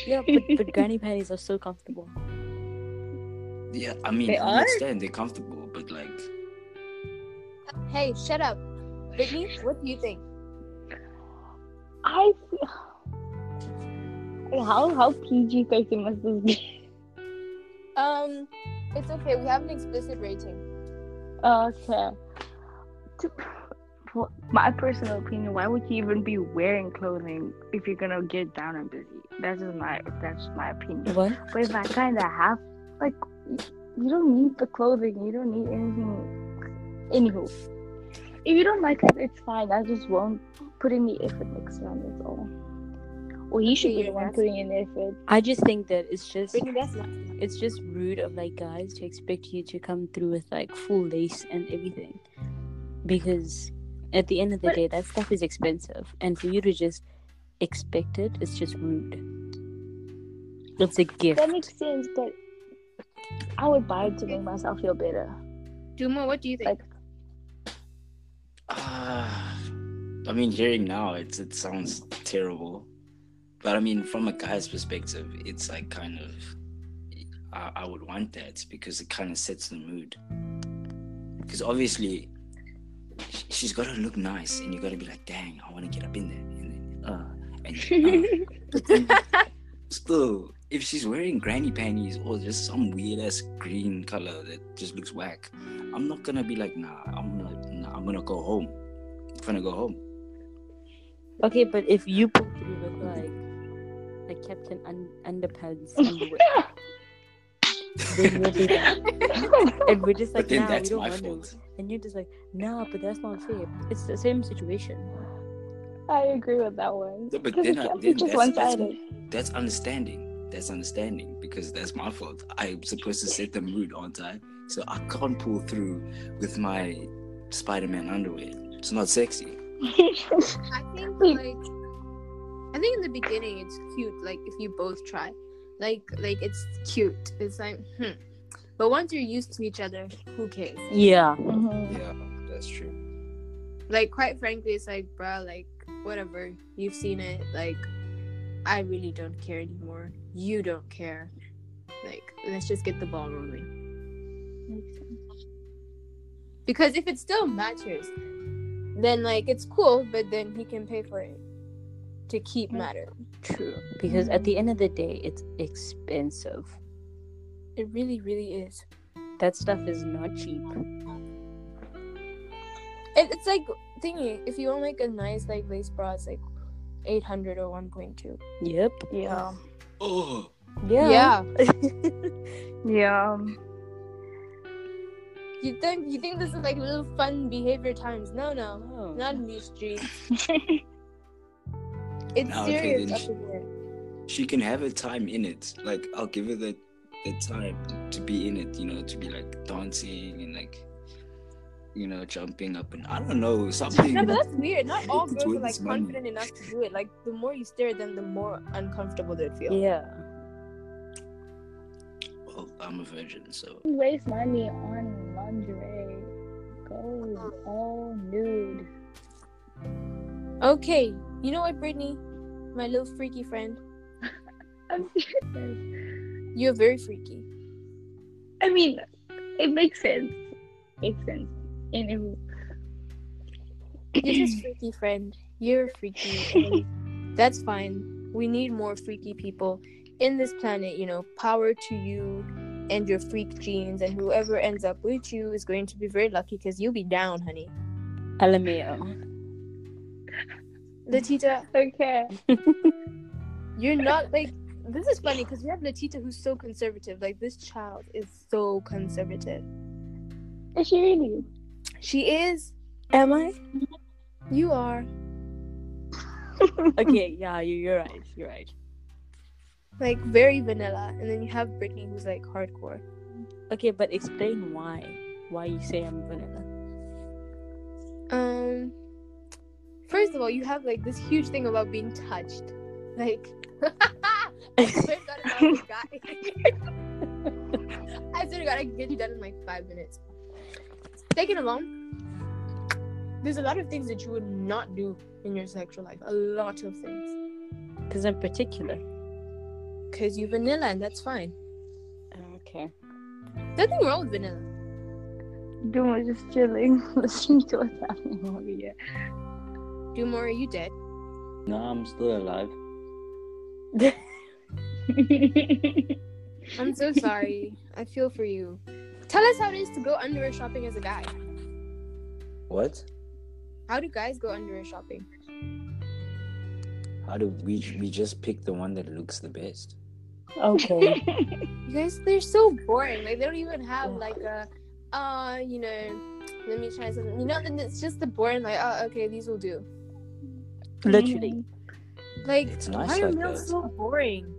Yeah, but, but granny panties are so comfortable. Yeah, I mean, They I are? understand they're comfortable, but like, Hey, shut up. Brittany, what do you think? I. How how PG thirteen must this be? Um, it's okay. We have an explicit rating. Okay. To- my personal opinion, why would you even be wearing clothing if you're gonna get down and busy? That's just my that's my opinion. What? But if I kind of have, like, you don't need the clothing. You don't need anything. Anywho, if you don't like it, it's fine. I just won't put in the effort next time. That's all. Or he should be the one putting in the effort. I just think that it's just Brittany, that's not. it's just rude of like guys to expect you to come through with like full lace and everything because at the end of the But- day that stuff is expensive and for you to just expect it it's just rude it's a gift That makes sense, but I would buy it to make myself feel better. Dumo, what do you think? Like, ah, I mean, hearing now, it's it sounds terrible, but I mean, from a guy's perspective, it's like kind of, I, I would want that because it kind of sets the mood. Because obviously, sh- she's got to look nice, and you got to be like, dang, I want to get up in there, and then, uh, and uh, still, if she's wearing granny panties or just some weird ass green color that just looks whack, I'm not gonna be like, nah, I'm gonna, nah, I'm gonna go home. I'm gonna go home. okay but if you put through with like like captain un- underpants underwear then we'll be like, and we're just like then nah we don't my want to fault. and you're just like nah but that's not fair it's the same situation I agree with that one. No, but then I- then just that's- that's- That's understanding. That's understanding because that's my fault. I'm supposed to set the mood, aren't I? So I can't pull through with my Spider-Man underwear. It's not sexy. I think like I think in the beginning it's cute, like if you both try. Like like it's cute. It's like hmm. But once you're used to each other, who cares? yeah Mhm. Yeah, that's true. Like quite frankly, it's like bruh, like whatever. You've seen it, like I really don't care anymore. You don't care. Like, let's just get the ball rolling. Because if it still matters, then like it's cool, but then he can pay for it to keep matter. true because at the mm-hmm. end of the day it's expensive It really, really is. that stuff is not cheap It, it's like thingy. If you want like a nice like lace bra, it's like eight hundred or one point two. Yep. Yeah. Oh, Yeah. Yeah. Yeah. You think you think this is like little fun behavior times? No, no, Oh. not in these streets. It's Now, okay, serious then up sh- in here. she can have a time in it. Like I'll give her the the time to be in it. You know, to be like dancing and like, you know, jumping up and I don't know something. No, but that's weird. Not all It's girls are like this money. confident enough to do it. Like the more you stare at them, the more uncomfortable they'd feel. Yeah. well, I'm a virgin, so Waste money on lingerie. Go mm. all nude. Okay, you know what, Brittany, my little freaky friend, I'm serious. you're very freaky. I mean, it makes sense. Makes sense. And it, You're just freaky friend. You're freaky. that's fine. We need more freaky people in this planet. You know, power to you and your freak genes, and whoever ends up with you is going to be very lucky because you'll be down, honey. LMAO. Latita, okay. you're not like. This is funny because we have Latita who's so conservative. Like this child is so conservative. Is she really? She is. Am I? You are. Okay, yeah, you- you're right. You're right. Like very vanilla, and then you have Brittany who's like hardcore. Okay, but explain why. Why you say I'm vanilla. Um, first of all, you have like this huge thing about being touched. Like, I swear to God, I was guy, I swear to God, I can get you done in like five minutes. Second of all, there's a lot of things that you would not do in your sexual life. A lot of things. Because I'm particular. Because you vanilla, and that's fine. Okay. Nothing wrong with vanilla. Doom was just chilling, listening to what's happening over here. Dumo, are you dead? no, I'm still alive. I'm so sorry. I feel for you. Tell us how it is to go underwear shopping as a guy. What? How do guys go underwear shopping? How do we we just pick the one that looks the best? Okay. You guys, they're so boring. Like they don't even have like a, uh, you know, let me try something. You know, then it's just the boring. Like, oh, okay, these will do. Literally. Like, It's nice why are like males that. so boring?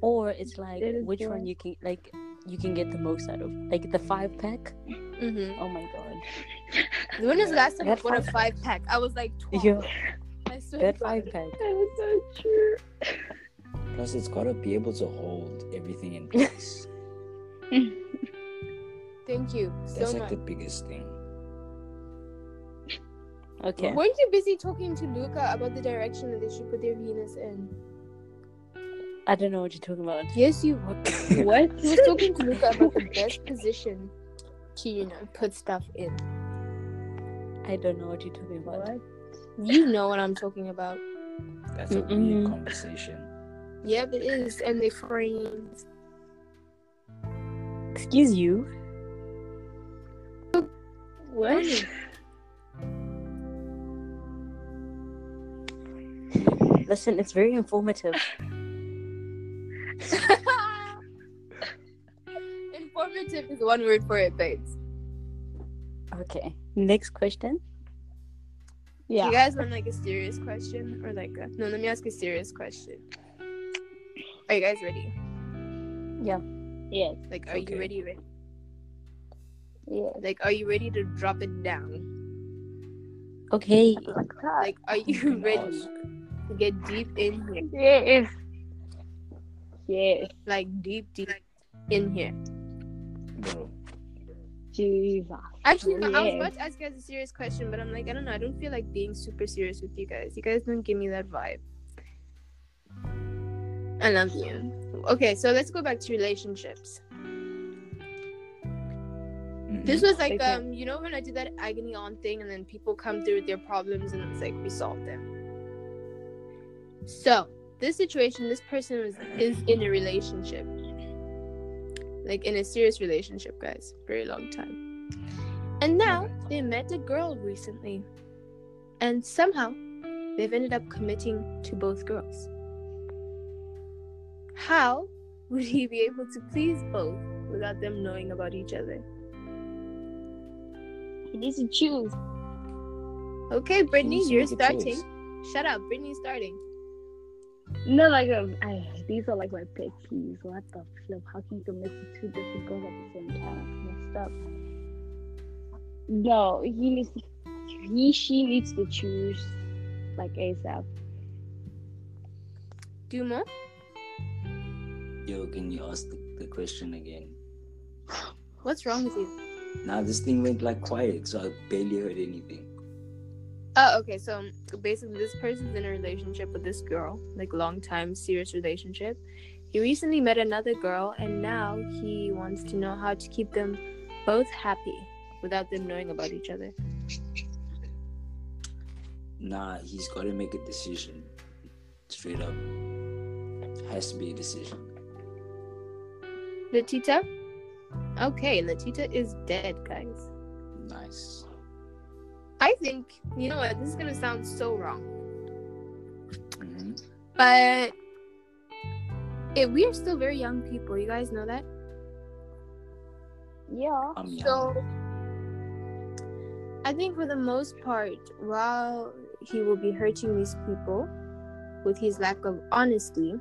Or it's like It is which one you can like you can get the most out of. Like the five pack. Mm-hmm. Oh my god. When was the last time you That bought a five- five pack? I was like twelve. Yo, I swear that to God. five pack. That is so true. Plus, it's gotta be able to hold everything in place. Thank you so That's like much. the biggest thing. Okay. Weren't you busy talking to Luca about the direction that they should put their Venus in? I don't know what you're talking about. Yes, you were. What? He was talking to Luca about the best position to, you know, put stuff in. I don't know what you're talking about. What? You know what I'm talking about. That's a Mm-mm. weird conversation. Yep, it is. And they friends. Excuse you. What? Listen, it's very informative. Informative is one word for it, babes. Okay. Next question. Yeah. You guys want like a serious question or like a no? Let me ask a serious question. Are you guys ready? Yeah. Yes. Like, are Okay. you ready? Ready? Yes. Like, are you ready to drop it down? Okay. Like are you ready to get deep in here? Yes. Yes. Like, deep, deep in here. Bro, Jesus. Actually, no, I was about to ask you guys a serious question, but I'm like, I don't know. I don't feel like being super serious with you guys. You guys don't give me that vibe. I love you. Okay, so let's go back to relationships. mhm. This was like, Okay. um, you know, when I did that agony aunt thing, and then people come through with their problems, and it's like we solve them. So this situation, this person was is in a relationship, like in a serious relationship, guys, very long time, and now they met a girl recently, and somehow they've ended up committing to both girls. How would he be able to please both without them knowing about each other? He needs to choose. Okay, Brittany, you're starting. choice. Shut up, Brittany's starting. No, like um, I, these are like my pet peeves. What the flip? How can you commit to two different girls at the same time? That's messed up. No, he needs to, he she needs to choose like ASAP. Dumo? Yo, can you ask the, the question again? What's wrong with you? Now this thing went like quiet, so I barely heard anything. Oh, okay. So um, basically, this person's in a relationship with this girl, like long time serious relationship. He recently met another girl, and now he wants to know how to keep them both happy without them knowing about each other. Nah, he's got to make a decision. Straight up, has to be a decision. Latita? Okay, Latita is dead, guys. Nice. I think, you know what, this is gonna sound so wrong, hmm but it, we are still very young people. You guys know that? Yeah. I'm young. So, I think for the most part, while he will be hurting these people with his lack of honesty,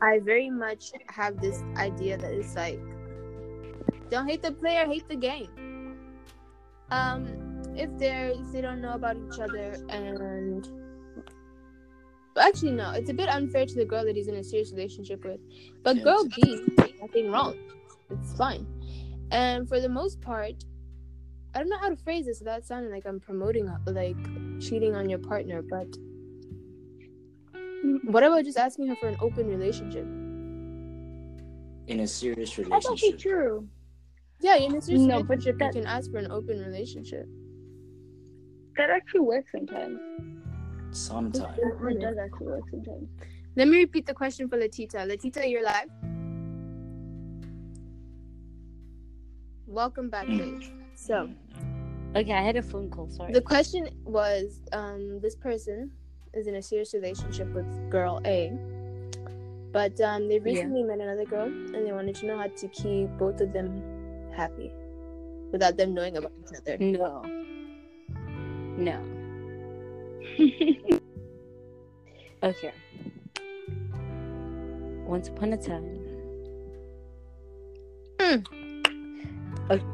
I very much have this idea that it's like, don't hate the player, hate the game. Um, if they're if they don't know about each other and actually no, it's a bit unfair to the girl that he's in a serious relationship with. But girl B, nothing wrong. It's fine. And for the most part, I don't know how to phrase this without sounding like I'm promoting like cheating on your partner, but what about just asking her for an open relationship? In a serious relationship. That's actually relationship. true. Yeah, in a serious No, but relationship, that- you can ask for an open relationship. That actually works sometimes. Sometimes. It does actually work sometimes. Let me repeat the question for Latita. Latita, you're live. Welcome back, babe. So Okay, I had a phone call. Sorry. the question was, um, this person is in a serious relationship with girl A, but um, they recently met another girl and they wanted to know how to keep both of them happy without them knowing about each other. No. No. Okay. Once upon a time. Hmm. Okay.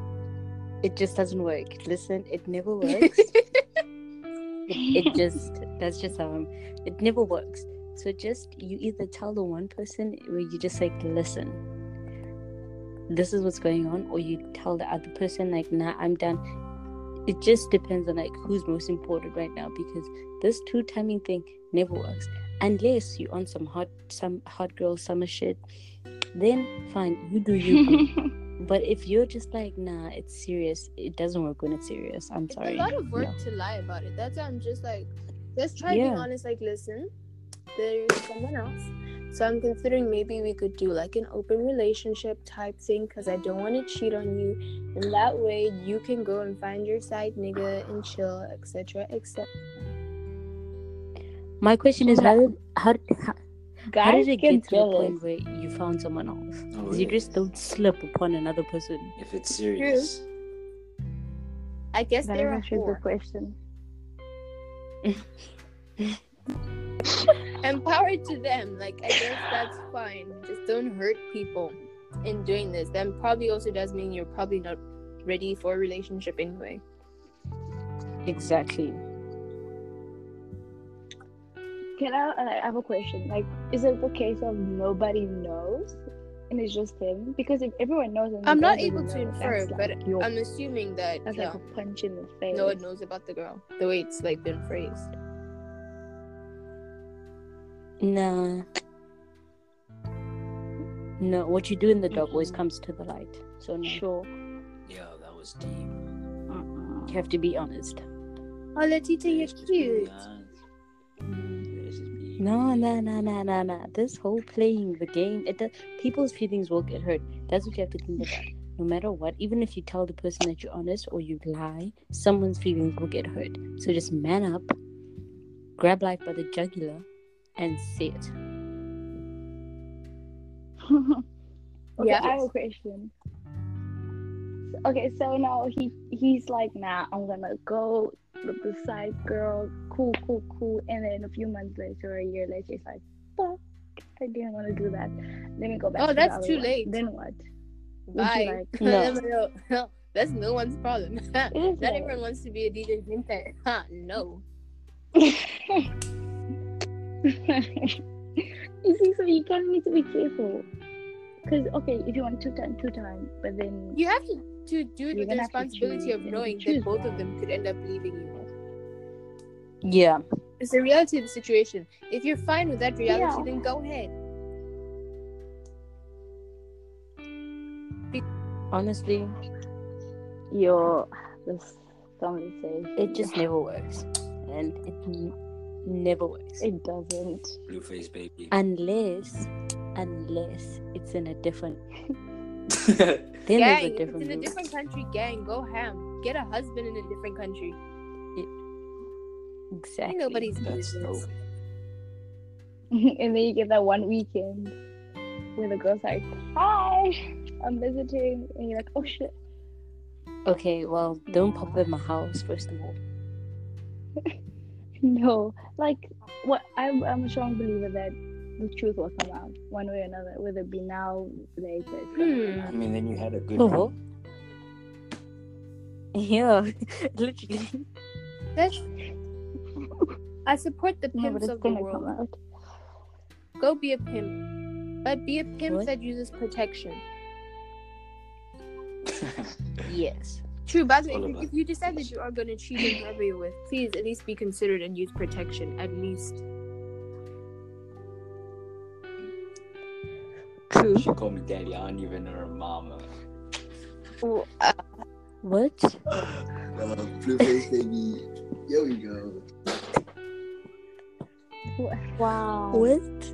It just doesn't work. Listen, it never works. It, it just that's just how I'm, it never works. So just you either tell the one person where you just like listen. This is what's going on, or you tell the other person like, nah, I'm done. It just depends on like who's most important right now because this two timing thing never works unless you on some hot some hot girl summer shit. Then fine, you do you. but if you're just like, nah, it's serious. It doesn't work when it's serious. I'm It's sorry. a lot of work No. to lie about it. That's why I'm just like, let's try being Yeah. honest. Like, listen, there's someone else. So I'm considering maybe we could do like an open relationship type thing because I don't want to cheat on you, and that way you can go and find your side nigga and chill, etc., etc. My question is how did how, did- how, how did it get get to the point where you found someone else? Oh, 'Cause You just don't slip upon another person. If it's serious. I guess That is they're a actually a good whore. question. Empower to them. Like, I guess that's fine. Just don't hurt people in doing this. Then probably also does mean you're probably not ready for a relationship anyway. Exactly. Can I, I have a question? Like, is it the case of nobody knows and it's just him? Because if everyone knows, and I'm not able to know, infer, but like, your- I'm assuming that that's yeah, like a punch in the face. no one knows about the girl. The way it's like been phrased. Nah. No, what you do in the dark always Mhm. comes to the light. So no, Sure. Yeah, that was deep. you have to be honest. Oh, Letita, you're Let's just be cute. No, no, no, no, no, no. This whole playing the game, it does, people's feelings will get hurt. That's what you have to think about. no matter what, even if you tell the person that you're honest or you lie, someone's feelings will get hurt. So just man up, grab life by the jugular, and say it. okay, Yeah. I have a question. Okay, so now he he's like, nah, I'm gonna go with the side girl, cool, cool, cool, and then a few months later, a year later, he's like, fuck, I didn't want to do that. Let me go back. Oh, to that's other too one." late. Then what? Bye. like- No. no. That's no one's problem. Not It is everyone wants to be a DJ Jinpei. Huh, no. you see, so you kind of need to be careful. Because okay, if you want two time, two time, but then You have to, to do it with the gonna have to responsibility of knowing that both of them could end up leaving you. Yeah. It's the reality of the situation. If you're fine with that reality, Yeah. then go ahead. Honestly, your this conversation, it just never works. And it n- never works. it doesn't. Blueface baby. Unless, unless it's in a different. Then gang, a if it's in a different country, gang, go ham. Get a husband in a different country. Exactly. Ain't nobody's business. and then you get that one weekend where the girl's like, "Hi, I'm visiting," and you're like, "Oh shit." Okay, well, don't pop in my house first of all. No, like what I'm, I'm a strong believer that the truth will come out one way or another, whether it be now, later. It's gonna come Hmm. I mean, then you had a good Oh. Yeah, literally. That's. I support the No, pimps it's of the world. Go be a pimp. But be a pimp What? that uses protection. Yes. True, by the way, if, if you decide that you are going to cheat on whoever you're with, please at least be considered and use protection. At least. True. she called me daddy. I don't even know her mama. Uh, What? Uh, Blueface baby. Here we go. Wow. What?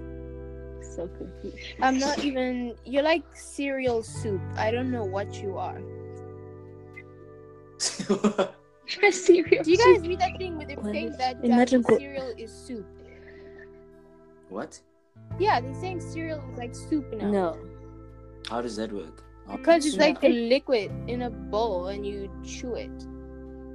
So confused. I'm not even. You're like cereal soup. I don't know what you are. Serious. Do you guys read that thing with the thing that, that Imagine cereal is soup? what? Yeah, they're saying cereal is like soup now. No. How does that work? Because it's No. like a liquid in a bowl and you chew it.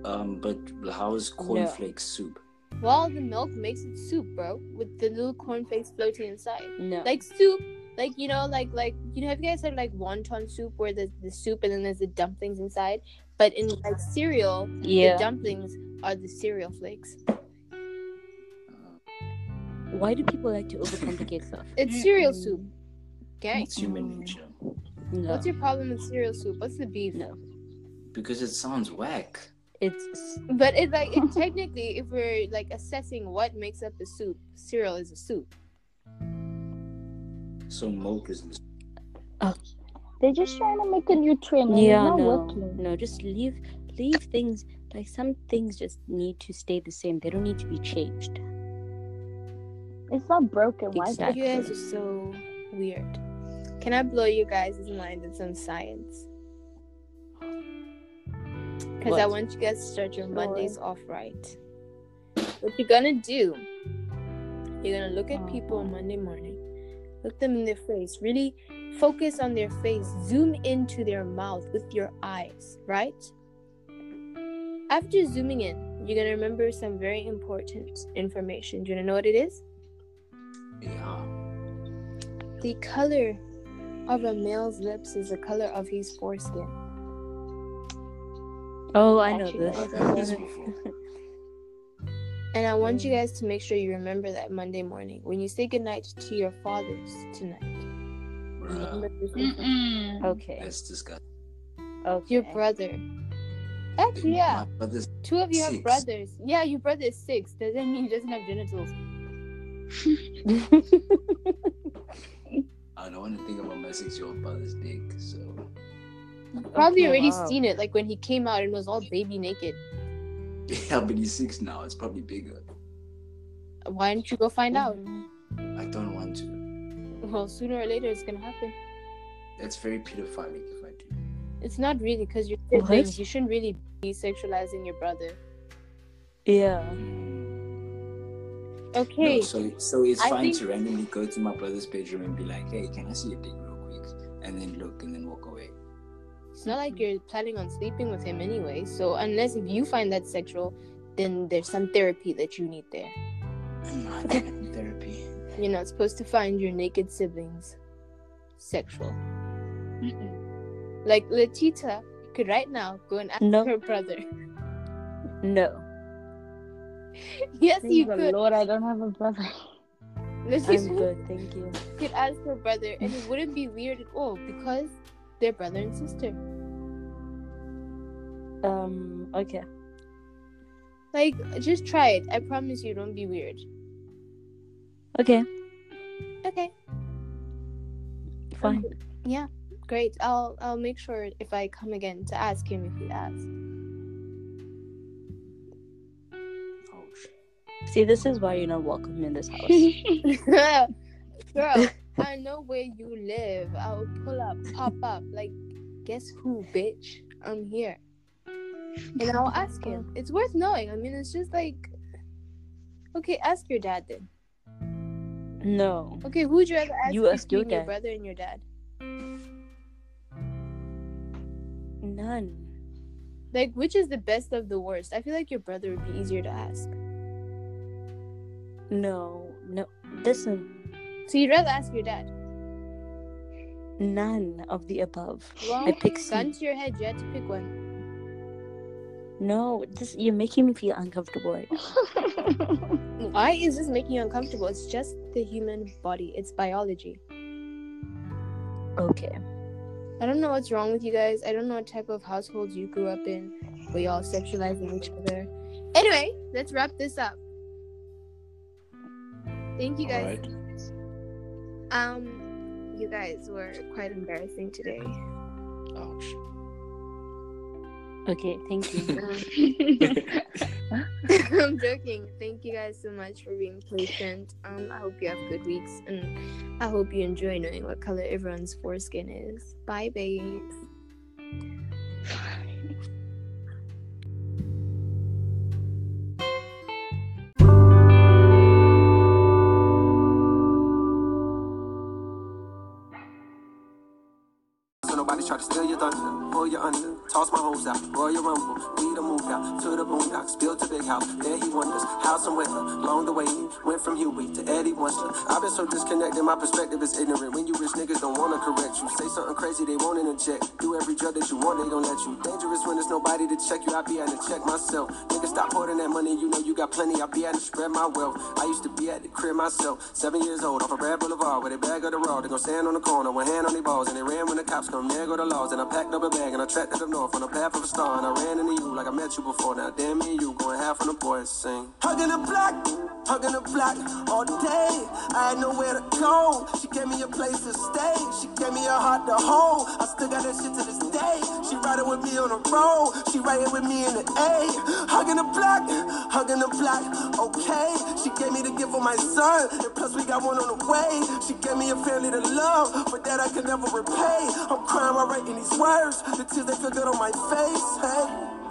Um, but how is cornflakes soup? Well, the milk makes it soup, bro, with the little cornflakes floating inside. No. Like soup, like you know, like like you know, have you guys had like wonton soup where there's the soup and then there's the dumplings inside? But in like cereal, yeah. the dumplings are the cereal flakes. Why do people like to overcomplicate stuff? It's cereal soup. Okay. it's human mm. nature. No. What's your problem with cereal soup? What's the beef? No. Because it sounds whack. It's But it's like it, technically, if we're like assessing what makes up a soup, cereal is a soup. So milk is. Oh. They're just trying to make a new trend. Yeah. not No. working. No. Just leave leave things like some things just need to stay the same. They don't need to be changed. It's not broken. Why is it Exactly. You guys are so weird. Can I blow you guys' mind with some science? Because I want you guys to start your Sure. Mondays off right. What you're gonna do, you're gonna look at people on um. Monday morning, look them in their face, really focus on their face, zoom into their mouth with your eyes, right? After zooming in, you're gonna remember some very important information. Do you wanna know what it is? Yeah. The color of a male's lips is the color of his foreskin. Oh, I know Actually, this. I I've heard this before. And I want you guys to make sure you remember that Monday morning when you say goodnight to your fathers tonight. Remember Bruh, this information. okay. that's disgusting. Okay. Your brother. Actually, yeah. My Two of you have brothers. Yeah, your brother is six. Doesn't mean he doesn't have genitals. I don't want to think about my six-year-old brother's dick. So I've Probably Okay, already wow. seen it, like when he came out and was all baby naked. yeah, but he's six now. It's probably bigger. Why don't you go find out? I don't want to. Well, sooner or later it's gonna happen. That's very pedophilic if I do. It's not really because you're What? siblings. You shouldn't really be sexualizing your brother. Yeah. Hmm. Okay. No, so so it's I fine think- to randomly go to my brother's bedroom and be like, "Hey, can I see your dick real quick?" And then look and then walk away. It's not like you're planning on sleeping with him anyway. So unless if you find that sexual, then there's some therapy that you need there. I'm not in therapy. You're not supposed to find your naked siblings sexual. Like Letita could right now go and ask No. her brother. No. yes, Thank you could. Lord, I don't have a brother. I'm Letita good, thank you. could ask her brother, and it wouldn't be weird at all because they're brother and sister. Um, okay. Like, just try it. I promise you, it won't be weird. Okay, Okay. fine. Yeah, great. I'll I'll make sure if I come again to ask him if he asks. See, this is why you're not welcome in this house. Girl, I know where you live. I'll pull up, pop up. Like, guess who, bitch? I'm here. And I'll ask him. It's worth knowing. I mean, it's just like, okay, ask your dad then. no. Okay, who'd you rather ask You ask your your brother and your dad? None. Like, which is the best of the worst? I feel like your brother would be easier to ask. No. No. Listen, So you'd rather ask your dad? none of the above. Well, I pick C. gun to your head. You had to pick one. No, this you're making me feel uncomfortable right now. Why is this making you uncomfortable? It's just the human body. It's biology. Okay. I don't know what's wrong with you guys. I don't know what type of households you grew up in where y'all sexualizing each other. Anyway, let's wrap this up. Thank you guys. right. Um, you guys were quite embarrassing today. Ouch. Okay, thank you. I'm joking. Thank you guys so much for being patient. Um, I hope you have good weeks, and I hope you enjoy knowing what color everyone's foreskin is. Bye, babes. out, Royal Rumble, we the move out to the boondocks, built a big house. There he wonders some weather along the way went from Huey to Eddie Munster. I've been so disconnected, my perspective is ignorant. When you rich niggas don't wanna correct you, say something crazy, they won't interject. Do every drug that you want, they don't let you. Dangerous when there's nobody to check you. I be at to check myself. Niggas stop hoarding that money, you know you got plenty. I be at to spread my wealth. I used to be at the crib myself, seven years old, off a Brad Boulevard, where they bag of the raw. They gon' stand on the corner, one hand on their balls, and they ran when the cops come. There go the laws, and I packed up a bag and I tracked it up north on the path of a star, and I ran into you like I met you before. Now damn me you going half on the boys sing. Hugging the block, hugging the block all day. I had nowhere to go. She gave me a place to stay. She gave me a heart to hold. I still got that shit to this day. She riding with me on the road. She riding with me in the A. Hugging the block, hugging the block. Okay. She gave me the gift of my son, and plus we got one on the way. She gave me a family to love, but that I can never repay. I'm crying while writing these words. The tears they feel good on my face. Hey.